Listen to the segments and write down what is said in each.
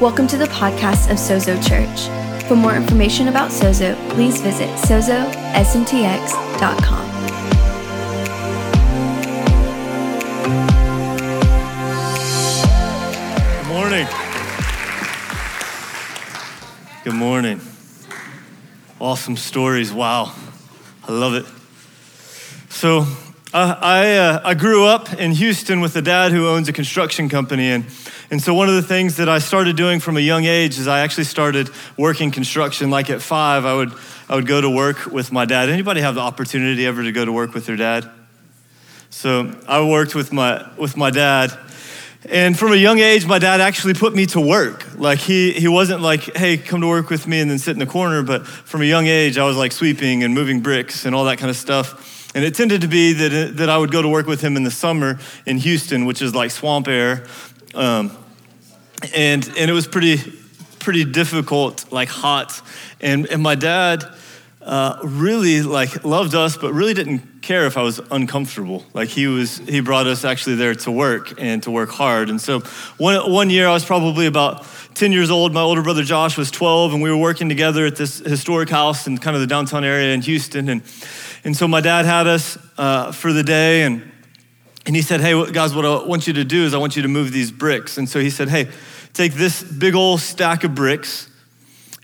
Welcome to the podcast of Sozo Church. For more information about Sozo, please visit sozosmtx.com. Good morning. Good morning. Awesome stories. Wow. I love it. So, uh, I, uh, I grew up in Houston with a dad who owns a construction company. And, and so, one of the things that I started doing from a young age is I actually started working construction. Like at five, I would, I would go to work with my dad. Anybody have the opportunity ever to go to work with their dad? So, I worked with my, with my dad. And from a young age, my dad actually put me to work. Like, he, he wasn't like, hey, come to work with me and then sit in the corner. But from a young age, I was like sweeping and moving bricks and all that kind of stuff. And it tended to be that, that I would go to work with him in the summer in Houston, which is like swamp air. Um, and, and it was pretty, pretty difficult, like hot. And, and my dad uh, really like loved us, but really didn't care if I was uncomfortable. Like he was, he brought us actually there to work and to work hard. And so one, one year I was probably about 10 years old. My older brother Josh was 12, and we were working together at this historic house in kind of the downtown area in Houston. And and so my dad had us uh, for the day, and, and he said, Hey, guys, what I want you to do is I want you to move these bricks. And so he said, Hey, take this big old stack of bricks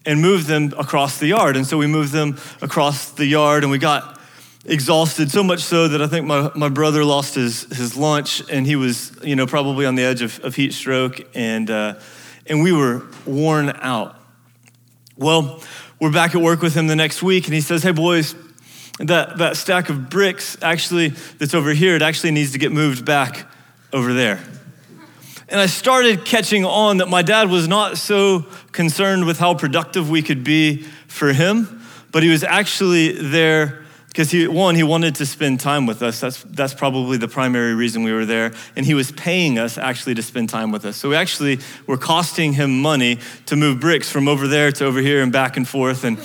and move them across the yard. And so we moved them across the yard, and we got exhausted so much so that I think my, my brother lost his, his lunch, and he was, you know, probably on the edge of, of heat stroke, and, uh, and we were worn out. Well, we're back at work with him the next week, and he says, Hey, boys, that, that stack of bricks actually that's over here, it actually needs to get moved back over there. And I started catching on that my dad was not so concerned with how productive we could be for him, but he was actually there because he one he wanted to spend time with us. That's that's probably the primary reason we were there. And he was paying us actually to spend time with us. So we actually were costing him money to move bricks from over there to over here and back and forth. And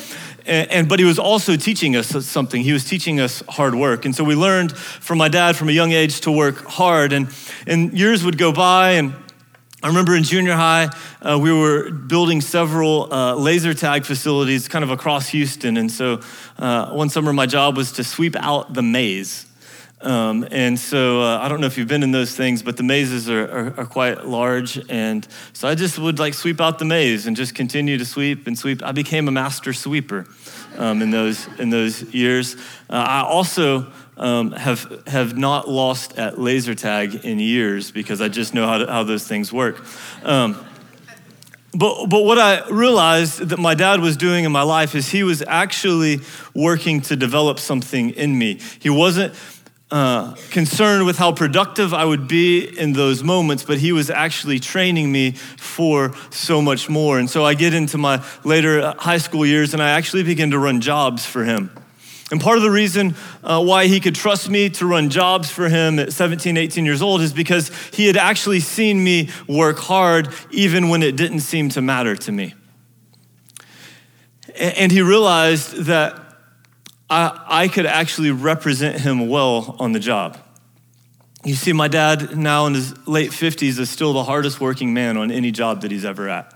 and, and, but he was also teaching us something. He was teaching us hard work. And so we learned from my dad from a young age to work hard. And, and years would go by, and I remember in junior high, uh, we were building several uh, laser tag facilities kind of across Houston. And so uh, one summer, my job was to sweep out the maze. Um, and so uh, I don't know if you've been in those things, but the mazes are, are, are, quite large. And so I just would like sweep out the maze and just continue to sweep and sweep. I became a master sweeper um, in, those, in those years. Uh, I also um, have, have not lost at laser tag in years because I just know how, to, how those things work. Um, but, but what I realized that my dad was doing in my life is he was actually working to develop something in me. He wasn't uh, concerned with how productive I would be in those moments, but he was actually training me for so much more. And so I get into my later high school years and I actually begin to run jobs for him. And part of the reason uh, why he could trust me to run jobs for him at 17, 18 years old is because he had actually seen me work hard even when it didn't seem to matter to me. And he realized that I, I could actually represent him well on the job. You see, my dad, now in his late 50s, is still the hardest working man on any job that he's ever at.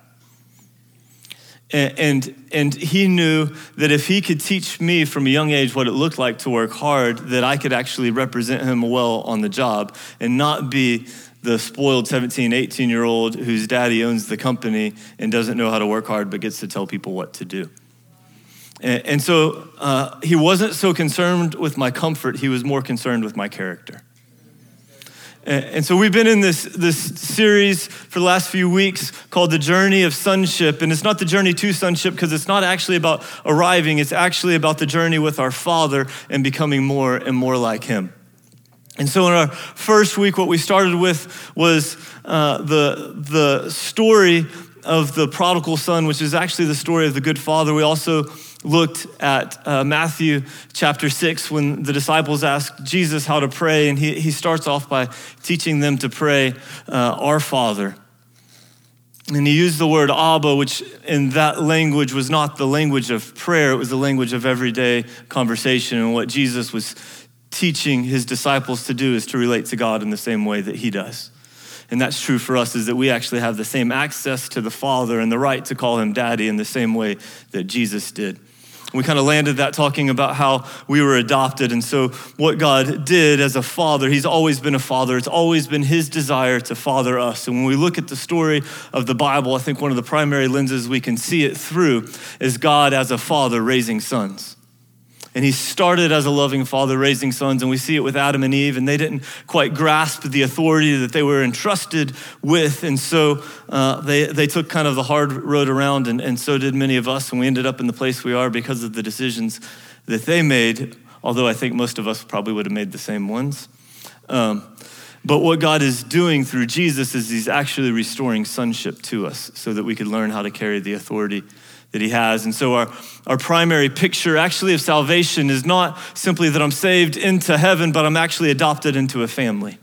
And, and, and, he knew that if he could teach me from a young age what it looked like to work hard, that I could actually represent him well on the job and not be the spoiled 17, 18 year old whose daddy owns the company and doesn't know how to work hard but gets to tell people what to do. And, and so uh, he wasn't so concerned with my comfort, he was more concerned with my character. And so we've been in this, this series for the last few weeks called The Journey of Sonship. And it's not the journey to sonship because it's not actually about arriving, it's actually about the journey with our Father and becoming more and more like Him. And so in our first week, what we started with was uh, the, the story of the prodigal son, which is actually the story of the good father. We also looked at uh, Matthew chapter 6 when the disciples asked Jesus how to pray, and he, he starts off by teaching them to pray, uh, Our Father. And he used the word Abba, which in that language was not the language of prayer, it was the language of everyday conversation. And what Jesus was teaching his disciples to do is to relate to God in the same way that he does. And that's true for us, is that we actually have the same access to the Father and the right to call him daddy in the same way that Jesus did. We kind of landed that talking about how we were adopted. And so, what God did as a father, He's always been a father. It's always been His desire to father us. And when we look at the story of the Bible, I think one of the primary lenses we can see it through is God as a father raising sons. And he started as a loving father raising sons, and we see it with Adam and Eve, and they didn't quite grasp the authority that they were entrusted with. And so uh, they, they took kind of the hard road around, and, and so did many of us. And we ended up in the place we are because of the decisions that they made, although I think most of us probably would have made the same ones. Um, but what God is doing through Jesus is He's actually restoring sonship to us so that we could learn how to carry the authority that he has. And so, our, our primary picture actually of salvation is not simply that I'm saved into heaven, but I'm actually adopted into a family.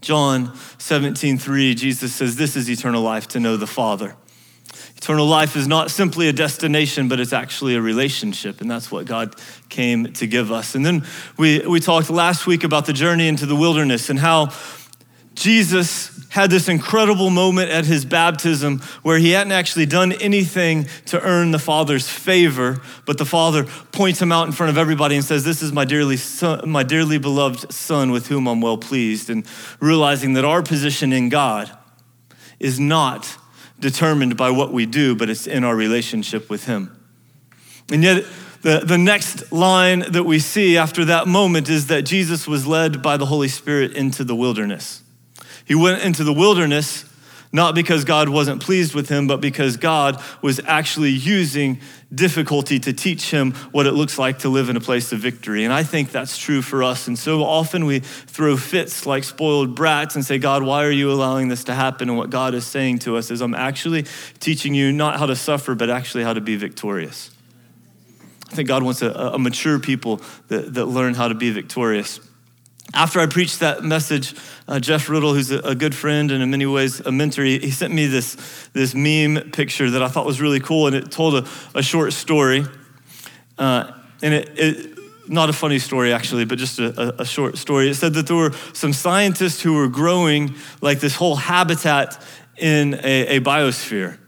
John 17, 3, Jesus says, This is eternal life to know the Father. Eternal life is not simply a destination, but it's actually a relationship, and that's what God came to give us. And then we, we talked last week about the journey into the wilderness and how Jesus had this incredible moment at his baptism where he hadn't actually done anything to earn the Father's favor, but the Father points him out in front of everybody and says, This is my dearly, son, my dearly beloved Son with whom I'm well pleased. And realizing that our position in God is not determined by what we do, but it's in our relationship with Him. And yet, the, the next line that we see after that moment is that Jesus was led by the Holy Spirit into the wilderness. He went into the wilderness not because God wasn't pleased with him, but because God was actually using difficulty to teach him what it looks like to live in a place of victory. And I think that's true for us. And so often we throw fits like spoiled brats and say, God, why are you allowing this to happen? And what God is saying to us is, I'm actually teaching you not how to suffer, but actually how to be victorious. I think God wants a, a mature people that, that learn how to be victorious. After I preached that message, uh, Jeff Riddle, who's a, good friend and in many ways a mentor, he, he, sent me this, this meme picture that I thought was really cool, and it told a, a short story. Uh, and it, it, not a funny story actually, but just a, a, short story. It said that there were some scientists who were growing like this whole habitat in a, a biosphere.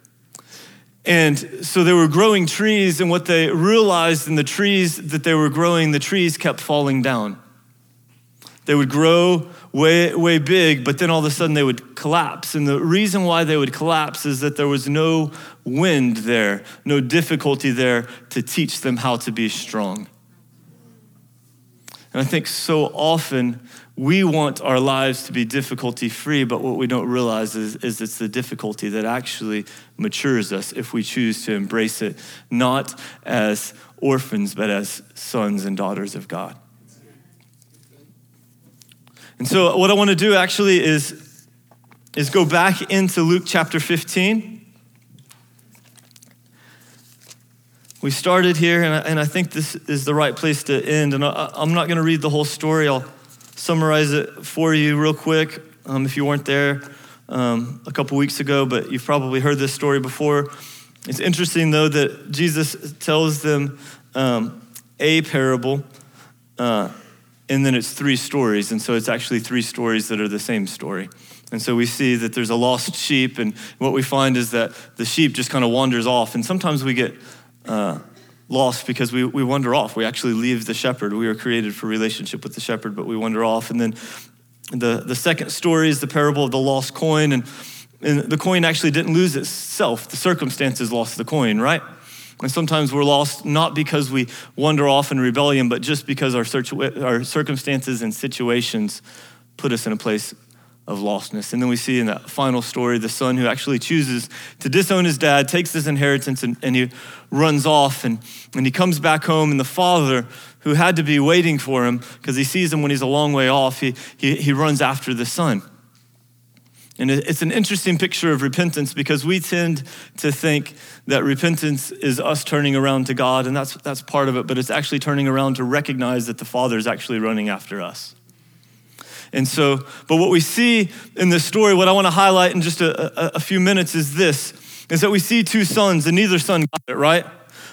And so they were growing trees, and what they realized in the trees that they were growing, the trees kept falling down. They would grow way, way big, but then all of a sudden they would collapse. And the reason why they would collapse is that there was no wind there, no difficulty there to teach them how to be strong. And I think so often we want our lives to be difficulty free, but what we don't realize is, is it's the difficulty that actually matures us if we choose to embrace it, not as orphans, but as sons and daughters of God. And so, what I want to do actually is, is go back into Luke chapter 15. We started here, and I, and I think this is the right place to end. And I, am not going to read the whole story, I'll summarize it for you real quick um, if you weren't there um, a couple weeks ago, but you've probably heard this story before. It's interesting, though, that Jesus tells them um, a parable. Uh, and then it's three stories. And so it's actually three stories that are the same story. And so we see that there's a lost sheep, and what we find is that the sheep just kind of wanders off. And sometimes we get uh, lost because we, we wander off. We actually leave the shepherd. We are created for relationship with the shepherd, but we wander off. And then the, the second story is the parable of the lost coin. And, and the coin actually didn't lose itself, the circumstances lost the coin, right? And sometimes we're lost not because we wander off in rebellion, but just because our, our circumstances and situations put us in a place of lostness. And then we see in that final story the son who actually chooses to disown his dad, takes his inheritance, and, and he runs off. And, and he comes back home, and the father, who had to be waiting for him because he sees him when he's a long way off, he, he, he runs after the son. And it's an interesting picture of repentance because we tend to think that repentance is us turning around to God, and that's, that's part of it, but it's actually turning around to recognize that the Father is actually running after us. And so, but what we see in this story, what I want to highlight in just a, a, a few minutes is this is that we see two sons, and neither son got it, right?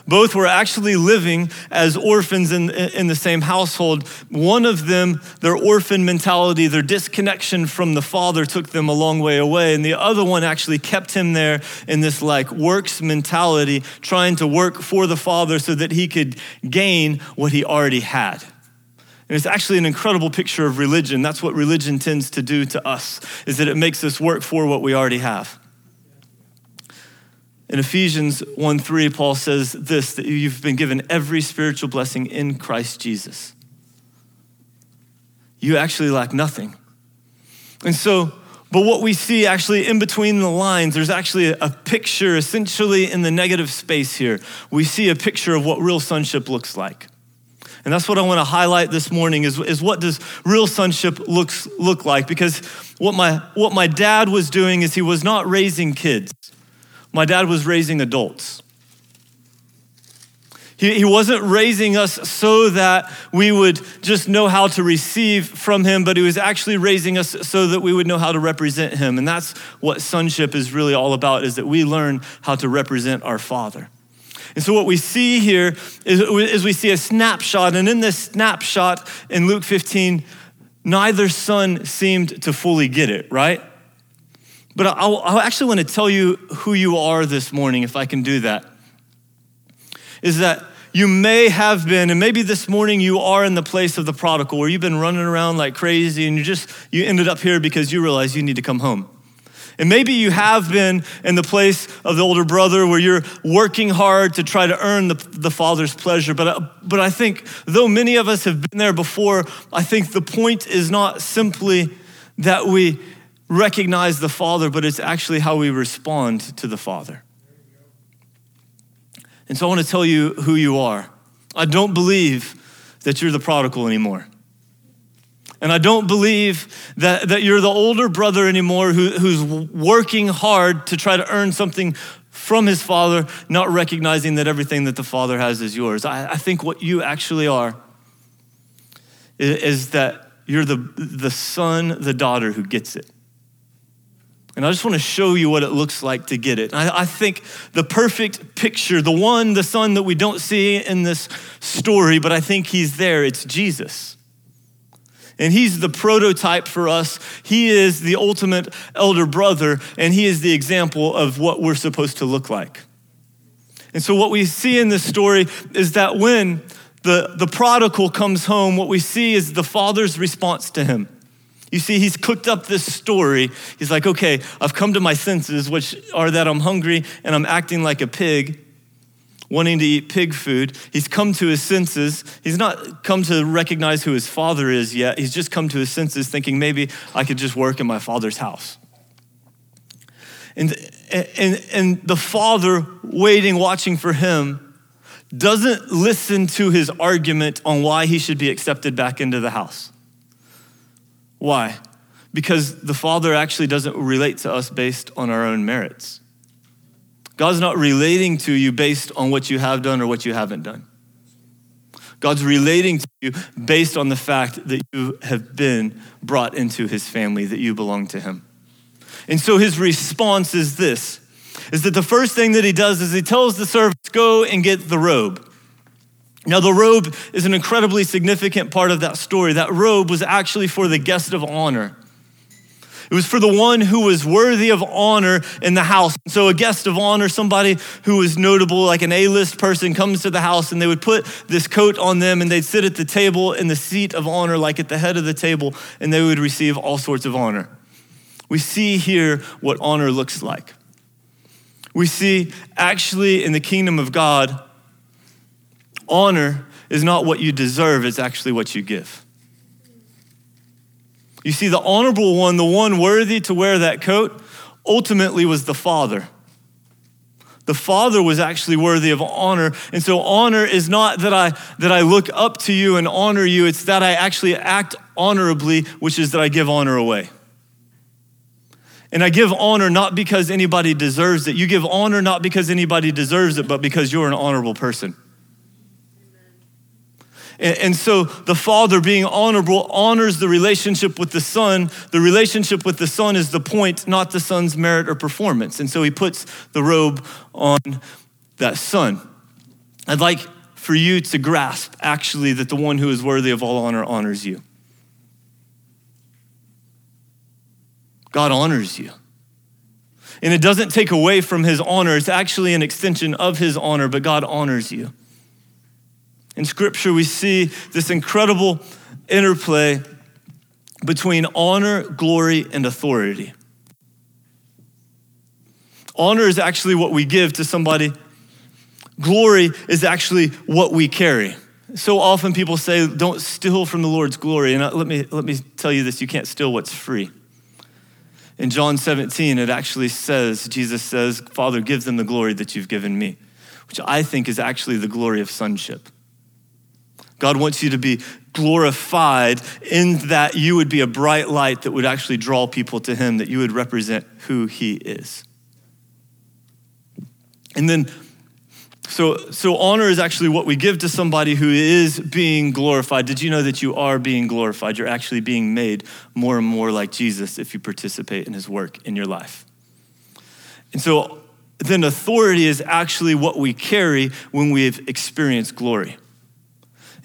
Both were actually living as orphans in, in the same household. One of them, their orphan mentality, their disconnection from the father took them a long way away. And the other one actually kept him there in this like works mentality, trying to work for the father so that he could gain what he already had. And it's actually an incredible picture of religion. That's what religion tends to do to us, is that it makes us work for what we already have. In Ephesians 1 3, Paul says this that you've been given every spiritual blessing in Christ Jesus. You actually lack nothing. And so, but what we see actually in between the lines, there's actually a, picture essentially in the negative space here. We see a picture of what real sonship looks like. And that's what I want to highlight this morning is, is what does real sonship looks, look like? Because what my, what my dad was doing is he was not raising kids. My dad was raising adults. He, he wasn't raising us so that we would just know how to receive from him, but he was actually raising us so that we would know how to represent him. And that's what sonship is really all about, is that we learn how to represent our father. And so, what we see here is, is we see a snapshot. And in this snapshot in Luke 15, neither son seemed to fully get it, right? But I, actually want to tell you who you are this morning, if I can do that. Is that you may have been, and maybe this morning you are in the place of the prodigal where you've been running around like crazy and you just, you ended up here because you realize you need to come home. And maybe you have been in the place of the older brother where you're working hard to try to earn the, the father's pleasure. But, but I think, though many of us have been there before, I think the point is not simply that we recognize the father, but it's actually how we respond to the father. And so I want to tell you who you are. I don't believe that you're the prodigal anymore. And I don't believe that, that you're the older brother anymore who, who's working hard to try to earn something from his father, not recognizing that everything that the father has is yours. I, I think what you actually are is, is that you're the, the son, the daughter who gets it. And I just want to show you what it looks like to get it. I, I, think the perfect picture, the one, the son that we don't see in this story, but I think he's there, it's Jesus. And he's the prototype for us. He is the ultimate elder brother, and he is the example of what we're supposed to look like. And so, what we see in this story is that when the, the prodigal comes home, what we see is the father's response to him. You see, he's cooked up this story. He's like, okay, I've come to my senses, which are that I'm hungry and I'm acting like a pig wanting to eat pig food. He's come to his senses. He's not come to recognize who his father is yet. He's just come to his senses thinking maybe I could just work in my father's house. And, and, and the father waiting, watching for him, doesn't listen to his argument on why he should be accepted back into the house. Why? Because the father actually doesn't relate to us based on our own merits. God's not relating to you based on what you have done or what you haven't done. God's relating to you based on the fact that you have been brought into his family, that you belong to him. And so his response is this is that the first thing that he does is he tells the servants, go and get the robe. Now, the robe is an incredibly significant part of that story. That robe was actually for the guest of honor. It was for the one who was worthy of honor in the house. So, a guest of honor, somebody who was notable, like an A list person, comes to the house and they would put this coat on them and they'd sit at the table in the seat of honor, like at the head of the table, and they would receive all sorts of honor. We see here what honor looks like. We see actually in the kingdom of God, honor is not what you deserve, it's actually what you give. You see, the honorable one, the one worthy to wear that coat, ultimately was the Father. The Father was actually worthy of honor. And so honor is not that I that I look up to you and honor you, it's that I actually act honorably, which is that I give honor away. And I give honor not because anybody deserves it. You give honor not because anybody deserves it, but because you're an honorable person. And, and so the Father, being honorable, honors the relationship with the Son. The relationship with the Son is the point, not the Son's merit or performance. And so he puts the robe on that Son. I'd like for you to grasp actually that the one who is worthy of all honor honors you. God honors you. And it doesn't take away from his honor, it's actually an extension of his honor, but God honors you. In scripture, we see this incredible interplay between honor, glory, and authority. Honor is actually what we give to somebody, glory is actually what we carry. So often people say, don't steal from the Lord's glory. And uh, let me, let me tell you this you can't steal what's free. In John 17, it actually says, Jesus says, Father, give them the glory that you've given me, which I think is actually the glory of sonship. God wants you to be glorified in that you would be a bright light that would actually draw people to Him, that you would represent who He is. And then, so, so honor is actually what we give to somebody who is being glorified. Did you know that you are being glorified? You're actually being made more and more like Jesus if you participate in His work in your life. And so, then authority is actually what we carry when we've experienced glory.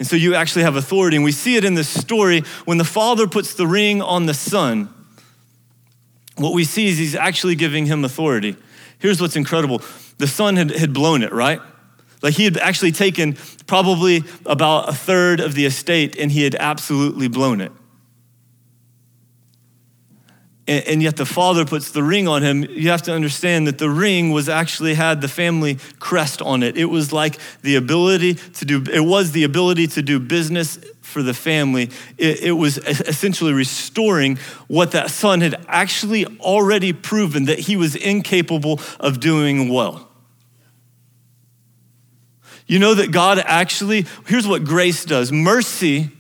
And so you actually have authority. And we see it in this story when the father puts the ring on the son. What we see is he's actually giving him authority. Here's what's incredible the son had, had blown it, right? Like he had actually taken probably about a third of the estate and he had absolutely blown it and, yet the father puts the ring on him, you have to understand that the ring was actually had the family crest on it. It was like the ability to do, it was the ability to do business for the family. It, it was essentially restoring what that son had actually already proven that he was incapable of doing well. You know that God actually, here's what grace does mercy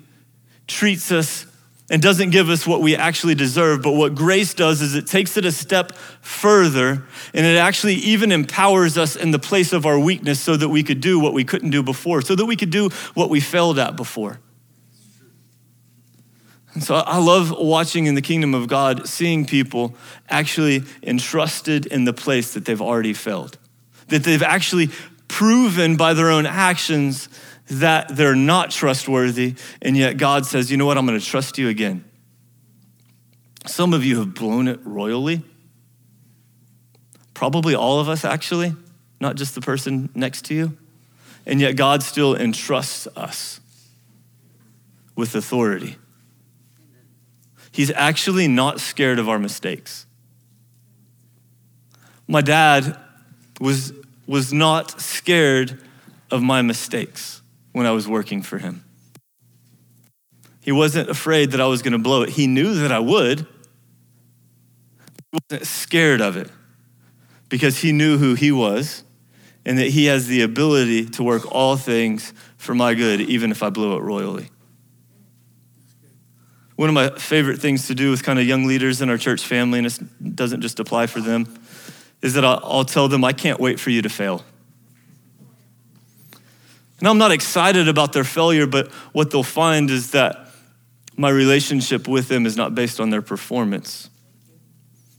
treats us and doesn't give us what we actually deserve. But what grace does is it takes it a step further and it actually even empowers us in the place of our weakness so that we could do what we couldn't do before, so that we could do what we failed at before. And so I love watching in the kingdom of God, seeing people actually entrusted in the place that they've already failed, that they've actually proven by their own actions that they're not trustworthy, and yet God says, you know what, I'm gonna trust you again. Some of you have blown it royally. Probably all of us, actually, not just the person next to you. And yet God still entrusts us with authority. He's actually not scared of our mistakes. My dad was, was not scared of my mistakes when I was working for him. He wasn't afraid that I was going to blow it. He knew that I would. He wasn't scared of it because he knew who he was and that he has the ability to work all things for my good, even if I blew it royally. One of my favorite things to do with kind of young leaders in our church family, and it doesn't just apply for them, is that I'll, tell them, I can't wait for you to fail. And I'm not excited about their failure, but what they'll find is that my relationship with them is not based on their performance.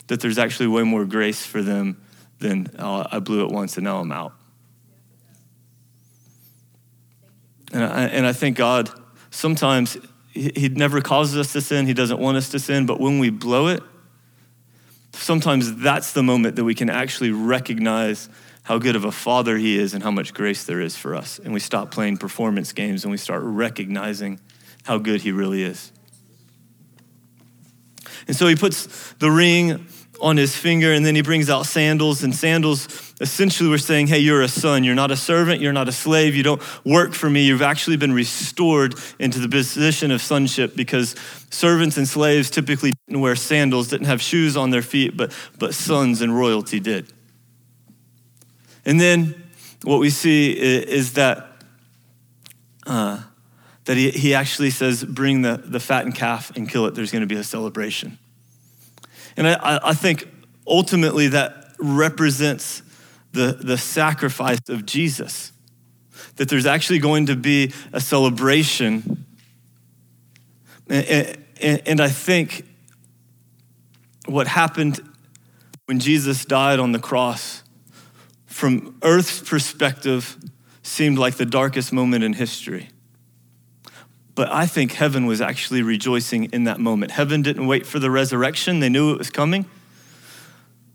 That there's actually way more grace for them than oh, I blew it once and now I'm out. And I, and I think God, sometimes He never causes us to sin, He doesn't want us to sin, but when we blow it, sometimes that's the moment that we can actually recognize how good of a father he is and how much grace there is for us. And we stop playing performance games and we start recognizing how good he really is. And so he puts the ring on his finger and then he brings out sandals. And sandals essentially were saying, Hey, you're a son. You're not a servant. You're not a slave. You don't work for me. You've actually been restored into the position of sonship because servants and slaves typically didn't wear sandals, didn't have shoes on their feet, but, but sons and royalty did. And then what we see is that, uh, that he, he actually says, bring the, the fattened calf and kill it. There's going to be a celebration. And I, I think ultimately that represents the, the sacrifice of Jesus. That there's actually going to be a celebration. And, and, and I think what happened when Jesus died on the cross from earth's perspective, seemed like the darkest moment in history. But I think heaven was actually rejoicing in that moment. Heaven didn't wait for the resurrection, they knew it was coming.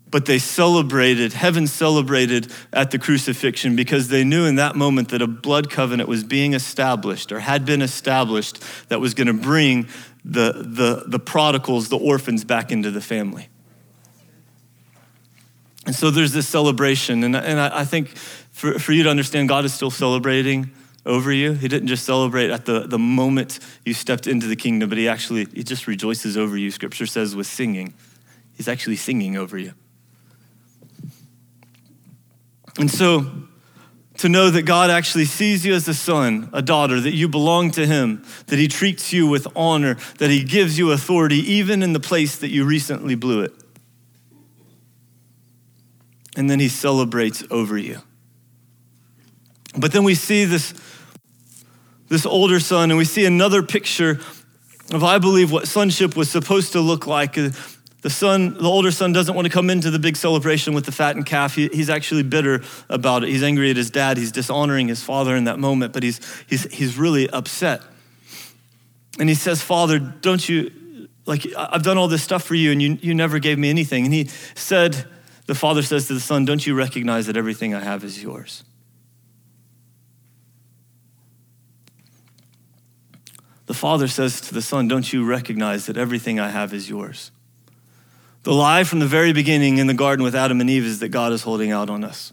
But they celebrated, heaven celebrated at the crucifixion because they knew in that moment that a blood covenant was being established or had been established that was going to bring the, the, the prodigals, the orphans, back into the family. And so there's this celebration. And, and I, I think for, for you to understand, God is still celebrating over you. He didn't just celebrate at the, the moment you stepped into the kingdom, but he actually, he just rejoices over you. Scripture says with singing. He's actually singing over you. And so to know that God actually sees you as a son, a daughter, that you belong to him, that he treats you with honor, that he gives you authority even in the place that you recently blew it. And then he celebrates over you. But then we see this this older son, and we see another picture of, I believe, what sonship was supposed to look like. Uh, the son, the older son, doesn't want to come into the big celebration with the fattened calf. He, he's actually bitter about it. He's angry at his dad. He's dishonoring his father in that moment, but he's, he's, he's really upset. And he says, Father, don't you, like, I've done all this stuff for you, and you, you never gave me anything. And he said, the father says to the son, Don't you recognize that everything I have is yours? The father says to the son, Don't you recognize that everything I have is yours? The lie from the very beginning in the garden with Adam and Eve is that God is holding out on us.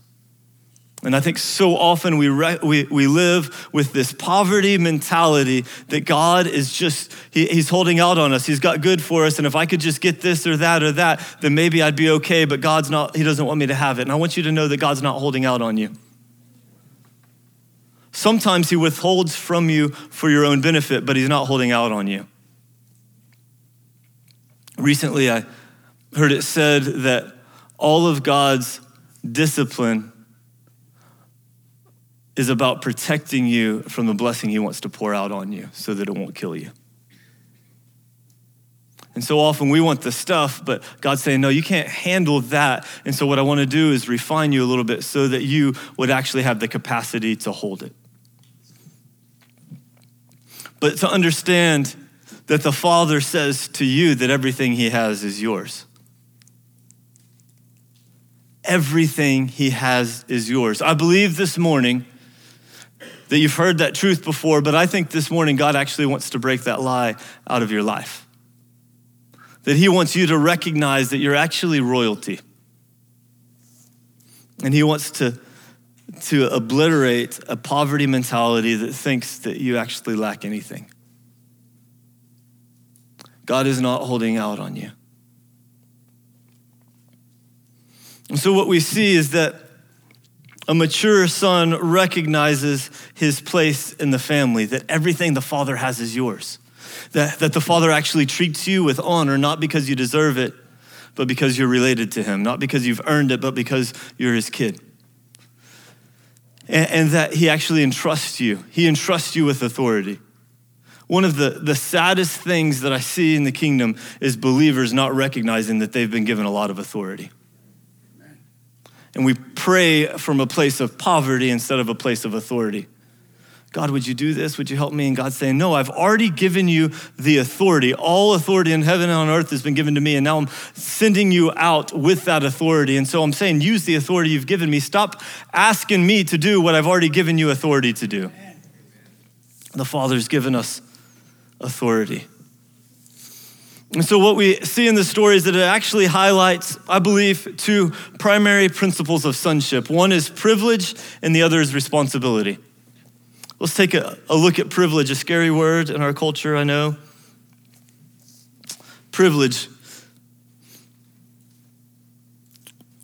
And I think so often we, re- we, we live with this poverty mentality that God is just, he, He's holding out on us. He's got good for us. And if I could just get this or that or that, then maybe I'd be okay. But God's not, He doesn't want me to have it. And I want you to know that God's not holding out on you. Sometimes he withholds from you for your own benefit, but he's not holding out on you. Recently, I heard it said that all of God's discipline is about protecting you from the blessing he wants to pour out on you so that it won't kill you. And so often we want the stuff, but God's saying, no, you can't handle that. And so what I want to do is refine you a little bit so that you would actually have the capacity to hold it but to understand that the Father says to you that everything He has is yours. Everything He has is yours. I believe this morning that you've heard that truth before, but I think this morning God actually wants to break that lie out of your life. That He wants you to recognize that you're actually royalty. And He wants to to obliterate a poverty mentality that thinks that you actually lack anything. God is not holding out on you. And so, what we see is that a mature son recognizes his place in the family, that everything the father has is yours, that, that the father actually treats you with honor, not because you deserve it, but because you're related to him, not because you've earned it, but because you're his kid and, and that he actually entrusts you. He entrusts you with authority. One of the, the saddest things that I see in the kingdom is believers not recognizing that they've been given a lot of authority. And we pray from a place of poverty instead of a place of authority. God, would you do this? Would you help me? And God's saying, No, I've already given you the authority. All authority in heaven and on earth has been given to me, and now I'm sending you out with that authority. And so I'm saying, use the authority you've given me. Stop asking me to do what I've already given you authority to do. The Father's given us authority. And so, what we see in the story is that it actually highlights, I believe, two primary principles of sonship. One is privilege, and the other is responsibility. Let's take a, a look at privilege, a scary word in our culture, I know. Privilege.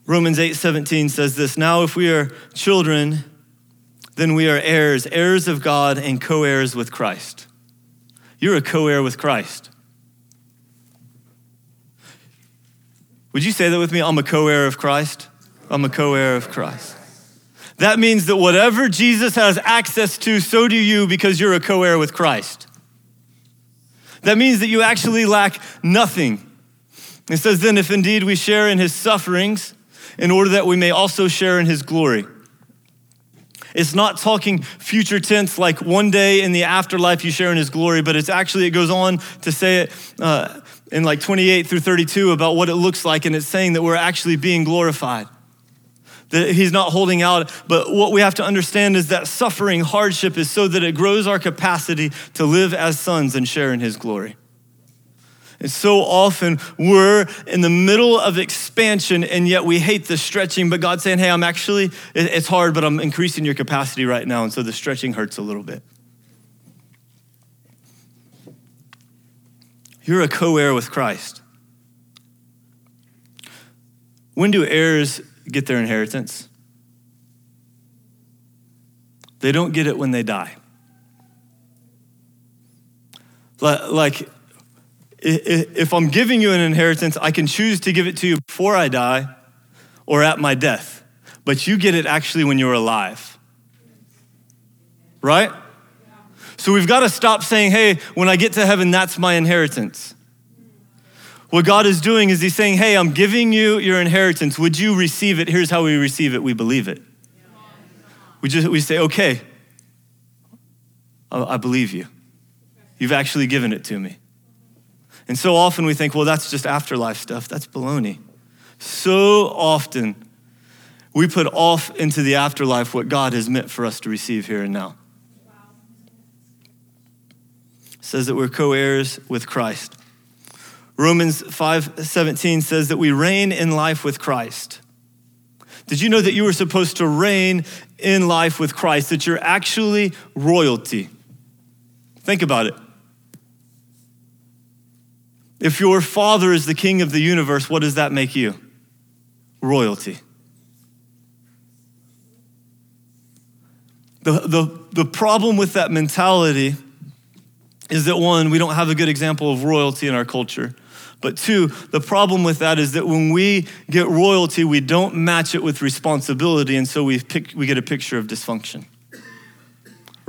Romans 8:17 says this Now, if we are children, then we are heirs, heirs of God, and co heirs with Christ. You're a co heir with Christ. Would you say that with me? I'm a co heir of Christ. I'm a co heir of Christ. That means that whatever Jesus has access to, so do you because you're a co heir with Christ. That means that you actually lack nothing. It says, then, if indeed we share in his sufferings, in order that we may also share in his glory. It's not talking future tense like one day in the afterlife you share in his glory, but it's actually, it goes on to say it uh, in like 28 through 32 about what it looks like, and it's saying that we're actually being glorified. That he's not holding out, but what we have to understand is that suffering, hardship is so that it grows our capacity to live as sons and share in his glory. And so often we're in the middle of expansion and yet we hate the stretching, but God's saying, hey, I'm actually, it's hard, but I'm increasing your capacity right now. And so the stretching hurts a little bit. You're a co heir with Christ. When do heirs get their inheritance? They don't get it when they die. Like, if I'm giving you an inheritance, I can choose to give it to you before I die or at my death. But you get it actually when you're alive. Right? So we've got to stop saying, hey, when I get to heaven, that's my inheritance. What God is doing is He's saying, hey, I'm giving you your inheritance. Would you receive it? Here's how we receive it we believe it. We just we say, okay, I believe you. You've actually given it to me. And so often we think, well, that's just afterlife stuff. That's baloney. So often we put off into the afterlife what God has meant for us to receive here and now. It says that we're co-heirs with Christ. Romans 5:17 says that we reign in life with Christ. Did you know that you were supposed to reign in life with Christ, that you're actually royalty? Think about it. If your father is the king of the universe, what does that make you? Royalty. The, the, the problem with that mentality is that one, we don't have a good example of royalty in our culture. But two, the problem with that is that when we get royalty, we don't match it with responsibility, and so we, pick, we get a picture of dysfunction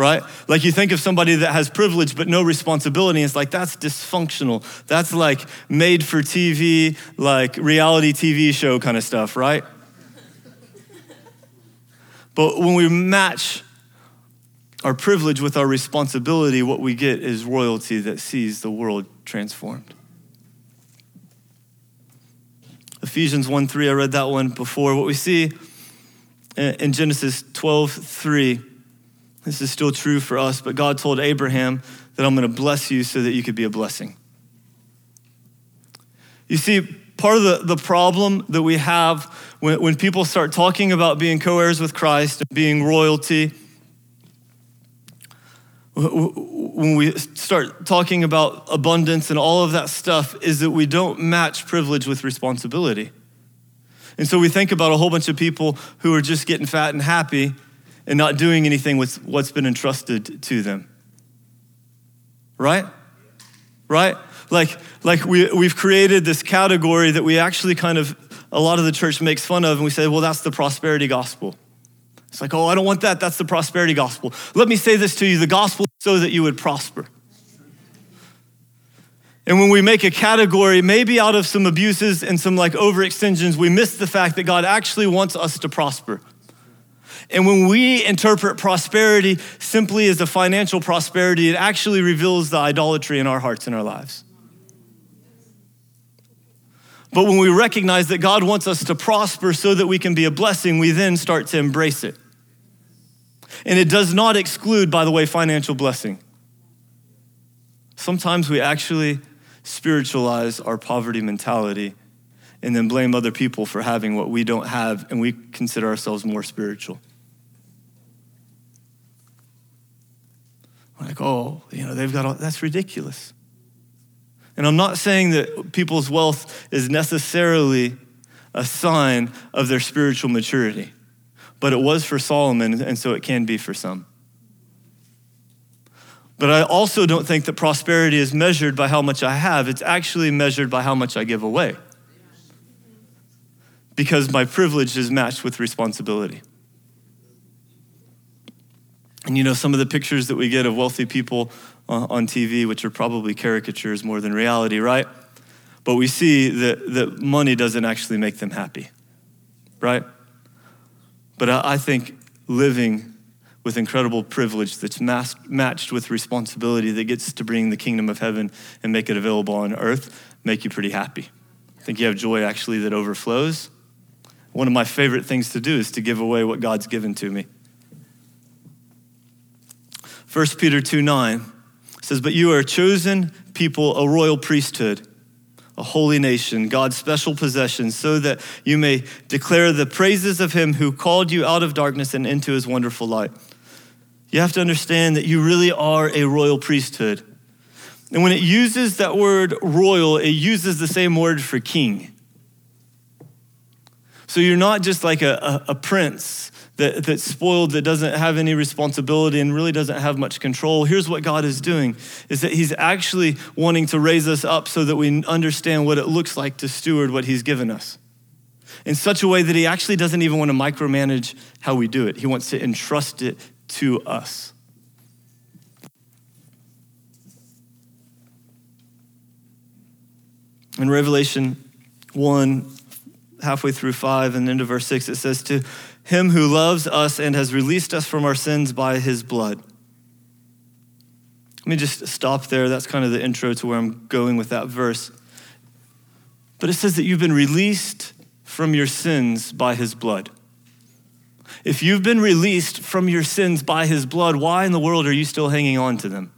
right? Like you think of somebody that has privilege but no responsibility, it's like that's dysfunctional. That's like made for TV, like reality TV show kind of stuff, right? but when we match our privilege with our responsibility, what we get is royalty that sees the world transformed. Ephesians 1 3, I read that one before. What we see in Genesis 12 3 this is still true for us, but God told Abraham that I'm going to bless you so that you could be a blessing. You see, part of the, the problem that we have when, when people start talking about being co heirs with Christ being royalty, when we start talking about abundance and all of that stuff, is that we don't match privilege with responsibility. And so we think about a whole bunch of people who are just getting fat and happy and not doing anything with what's been entrusted to them. Right? Right? Like, like we, we've created this category that we actually kind of, a lot of the church makes fun of, and we say, well, that's the prosperity gospel. It's like, oh, I don't want that. That's the prosperity gospel. Let me say this to you the gospel so that you would prosper. And when we make a category, maybe out of some abuses and some like overextensions, we miss the fact that God actually wants us to prosper. And when we interpret prosperity simply as a financial prosperity, it actually reveals the idolatry in our hearts and our lives. But when we recognize that God wants us to prosper so that we can be a blessing, we then start to embrace it. And it does not exclude, by the way, financial blessing. Sometimes we actually spiritualize our poverty mentality and then blame other people for having what we don't have, and we consider ourselves more spiritual. Like, oh, you know, they've got all, that's ridiculous. And I'm not saying that people's wealth is necessarily a sign of their spiritual maturity, but it was for Solomon, and so it can be for some. But I also don't think that prosperity is measured by how much I have. It's actually measured by how much I give away. Because my privilege is matched with responsibility. And you know, some of the pictures that we get of wealthy people Uh, on TV, which are probably caricatures more than reality, right? But we see that, that money doesn't actually make them happy, right? But I, I think living with incredible privilege that's mas- matched with responsibility that gets to bring the kingdom of heaven and make it available on earth make you pretty happy. I think you have joy actually that overflows. One of my favorite things to do is to give away what God's given to me. 1 Peter 2 9 says, But you are a chosen people, a royal priesthood, a holy nation, God's special possession, so that you may declare the praises of him who called you out of darkness and into his wonderful light. You have to understand that you really are a royal priesthood. And when it uses that word royal, it uses the same word for king. So you're not just like a, a, a prince that, that's spoiled, that doesn't have any responsibility and really doesn't have much control. Here's what God is doing is that He's actually wanting to raise us up so that we understand what it looks like to steward what He's given us in such a way that He actually doesn't even want to micromanage how we do it. He wants to entrust it to us. In Revelation 1, halfway through 5 and into verse 6, it says, To him who loves us and has released us from our sins by his blood. Let me just stop there. That's kind of the intro to where I'm going with that verse. But it says that you've been released from your sins by his blood. If you've been released from your sins by his blood, why in the world are you still hanging on to them?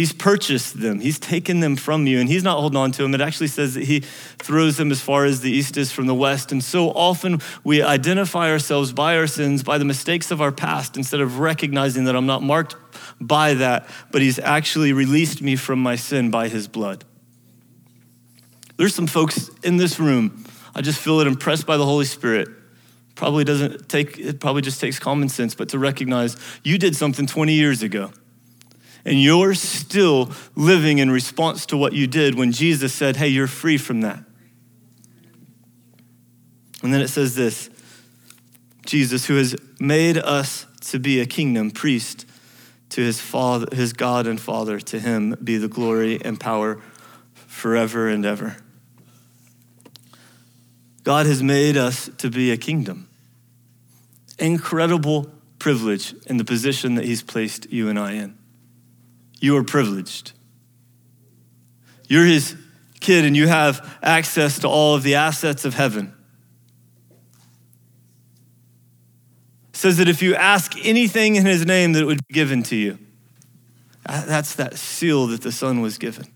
He's purchased them. He's taken them from you, and he's not holding on to them. It actually says that he throws them as far as the east is from the west. And so often we identify ourselves by our sins, by the mistakes of our past, instead of recognizing that I'm not marked by that, but he's actually released me from my sin by his blood. There's some folks in this room I just feel it impressed by the Holy Spirit. Probably doesn't take, it probably just takes common sense, but to recognize you did something 20 years ago. And you're still living in response to what you did when Jesus said, Hey, you're free from that. And then it says this Jesus, who has made us to be a kingdom, priest to his father, his God and Father, to him be the glory and power forever and ever. God has made us to be a kingdom. Incredible privilege in the position that He's placed you and I in. You are privileged. You're His kid and you have access to all of the assets of heaven. It says that if you ask anything in His name, that it would be given to you. Uh, that's that seal that the Son was given.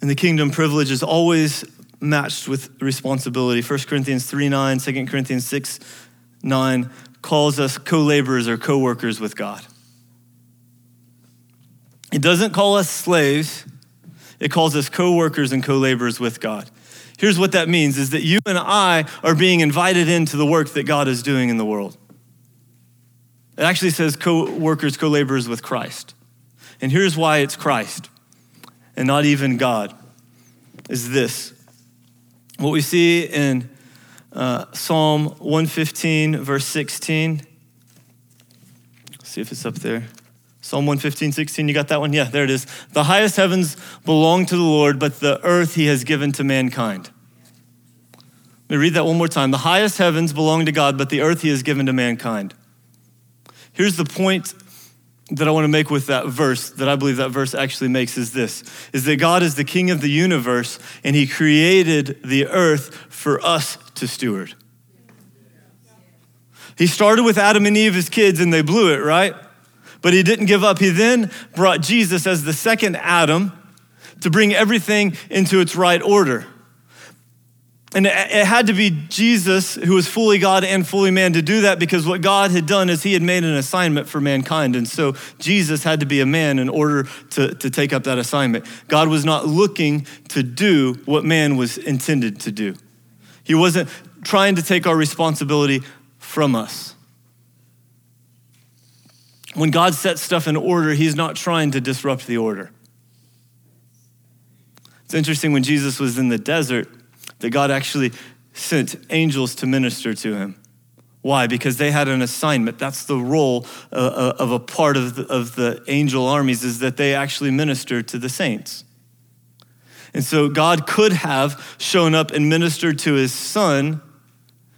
And the kingdom privilege is always matched with responsibility. 1 Corinthians 3 9, 2 Corinthians 6 9 calls us co laborers or co workers with God. It doesn't call us slaves, it calls us co workers and co laborers with God. Here's what that means is that you and I are being invited into the work that God is doing in the world. It actually says co workers, co laborers with Christ. And here's why it's Christ and not even God is this. What we see in uh, Psalm 115, verse 16. Let's see if it's up there. Psalm 115, 16, you got that one? Yeah, there it is. The highest heavens belong to the Lord, but the earth he has given to mankind. Let me read that one more time. The highest heavens belong to God, but the earth he has given to mankind. Here's the point that I want to make with that verse, that I believe that verse actually makes, is this is that God is the king of the universe and he created the earth for us to steward. He started with Adam and Eve as kids and they blew it, right? But he didn't give up. He then brought Jesus as the second Adam to bring everything into its right order. And it had to be Jesus, who was fully God and fully man, to do that because what God had done is he had made an assignment for mankind. And so Jesus had to be a man in order to, to take up that assignment. God was not looking to do what man was intended to do, he wasn't trying to take our responsibility from us. When God sets stuff in order, he's not trying to disrupt the order. It's interesting when Jesus was in the desert that God actually sent angels to minister to him. Why? Because they had an assignment. That's the role uh, uh, of a part of of the angel armies is that they actually minister to the saints. And so God could have shown up and ministered to his son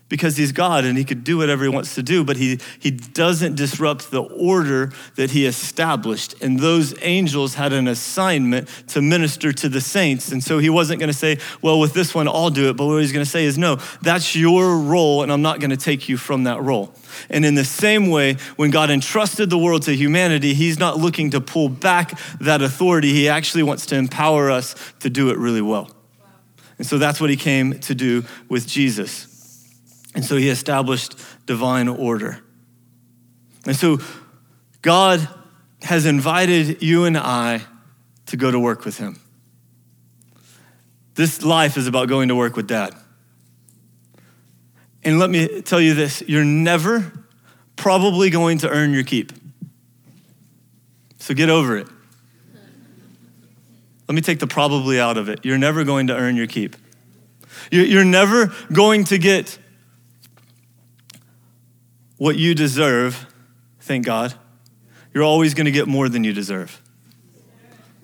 because he's God and he could do whatever he wants to do, but he, he doesn't disrupt the order that he established. And those angels had an assignment to minister to the saints. And so he wasn't going to say, well, with this one, I'll do it. But what he's going to say is, no, that's your role, and I'm not going to take you from that role. And in the same way, when God entrusted the world to humanity, he's not looking to pull back that authority. He actually wants to empower us to do it really well. And so that's what he came to do with Jesus. And so he established divine order. And so God has invited you and I to go to work with him. This life is about going to work with dad. And let me tell you this you're never probably going to earn your keep. So get over it. Let me take the probably out of it. You're never going to earn your keep. You're never going to get what you deserve, thank God, you're always going to get more than you deserve.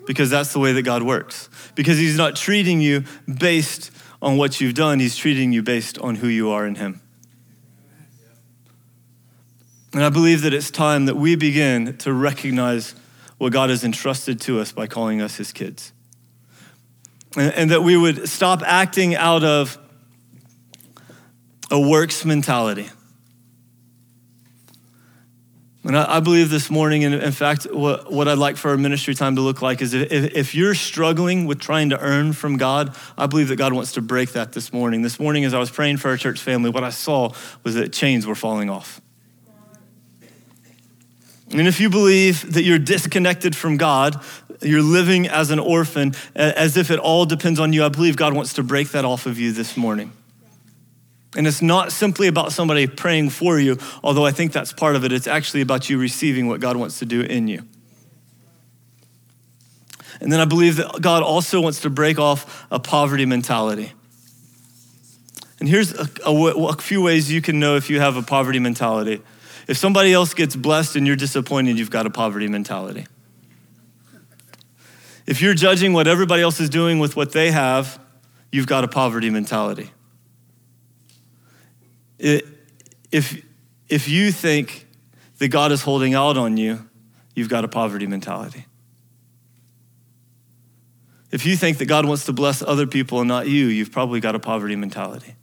Because that's the way that God works. Because He's not treating you based on what you've done, He's treating you based on who you are in Him. And I believe that it's time that we begin to recognize what God has entrusted to us by calling us His kids. And, and that we would stop acting out of a works mentality. And I, believe this morning, and in fact, what, what I'd like for our ministry time to look like is if, if you're struggling with trying to earn from God, I believe that God wants to break that this morning. This morning, as I was praying for our church family, what I saw was that chains were falling off. And if you believe that you're disconnected from God, you're living as an orphan, as if it all depends on you, I believe God wants to break that off of you this morning. And it's not simply about somebody praying for you, although I think that's part of it. It's actually about you receiving what God wants to do in you. And then I believe that God also wants to break off a poverty mentality. And here's a, a, a, few ways you can know if you have a poverty mentality. If somebody else gets blessed and you're disappointed, you've got a poverty mentality. If you're judging what everybody else is doing with what they have, you've got a poverty mentality if, if you think that God is holding out on you, you've got a poverty mentality. If you think that God wants to bless other people and not you, you've probably got a poverty mentality.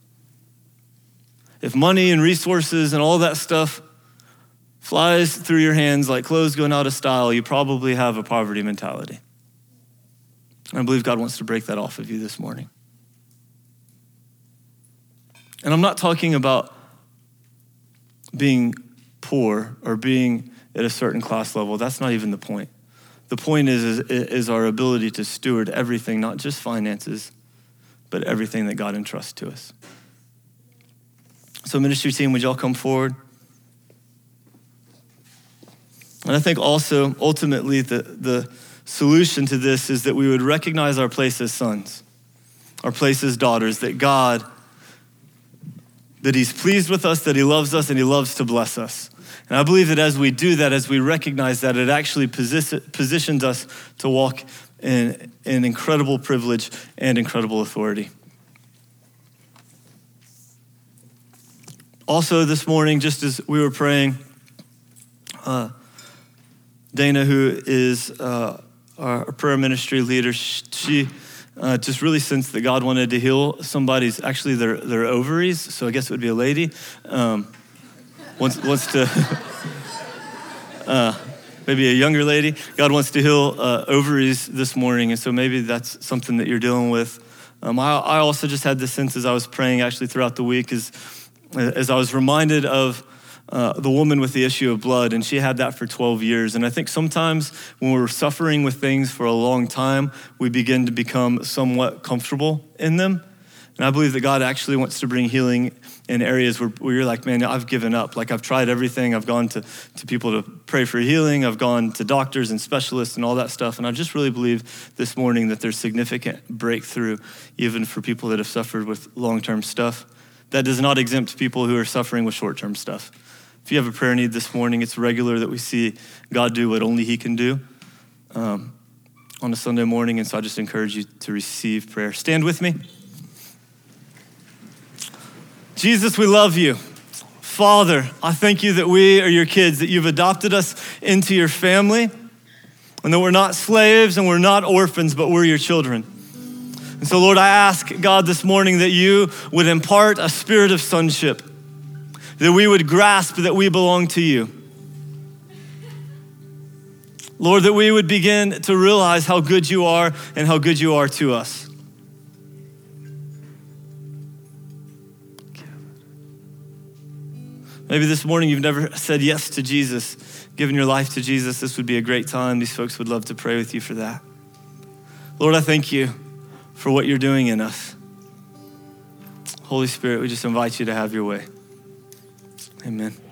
If money and resources and all that stuff flies through your hands like clothes going out of style, you probably have a poverty mentality. I believe God wants to break that off of you this morning. And I'm not talking about being poor or being at a certain class level. That's not even the point. The point is, is, is our ability to steward everything, not just finances, but everything that God entrusts to us. So, ministry team, would y'all come forward? And I think also, ultimately, the, the solution to this is that we would recognize our place as sons, our place as daughters, that God that He's pleased with us, that He loves us, and He loves to bless us. And I believe that as we do that, as we recognize that, it actually positions us to walk in, in incredible privilege and incredible authority. Also, this morning, just as we were praying, uh, Dana, who is uh, our prayer ministry leader, she uh, just really sensed that God wanted to heal somebody's, actually their, their ovaries, so I guess it would be a lady, um, wants, wants to, uh, maybe a younger lady. God wants to heal uh, ovaries this morning, and so maybe that's something that you're dealing with. Um, I, I also just had this sense as I was praying actually throughout the week, as, as I was reminded of uh, the woman with the issue of blood, and she had that for 12 years. And I think sometimes when we're suffering with things for a long time, we begin to become somewhat comfortable in them. And I believe that God actually wants to bring healing in areas where, where you're like, man, I've given up. Like, I've tried everything. I've gone to, to people to pray for healing. I've gone to doctors and specialists and all that stuff. And I just really believe this morning that there's significant breakthrough, even for people that have suffered with long term stuff. That does not exempt people who are suffering with short term stuff. If you have a prayer need this morning, it's regular that we see God do what only He can do. Um, on a Sunday morning, and so I just encourage you to receive prayer. Stand with me. Jesus, we love you. Father, I thank you that we are your kids, that you've adopted us into your family, and that we're not slaves and we're not orphans, but we're your children. And so, Lord, I ask God this morning that you would impart a spirit of sonship, that we would grasp that we belong to you. Lord, that we would begin to realize how good you are and how good you are to us. Maybe this morning you've never said yes to Jesus, given your life to Jesus. This would be a great time. These folks would love to pray with you for that. Lord, I thank you for what you're doing in us. Holy Spirit, we just invite you to have your way. Amen.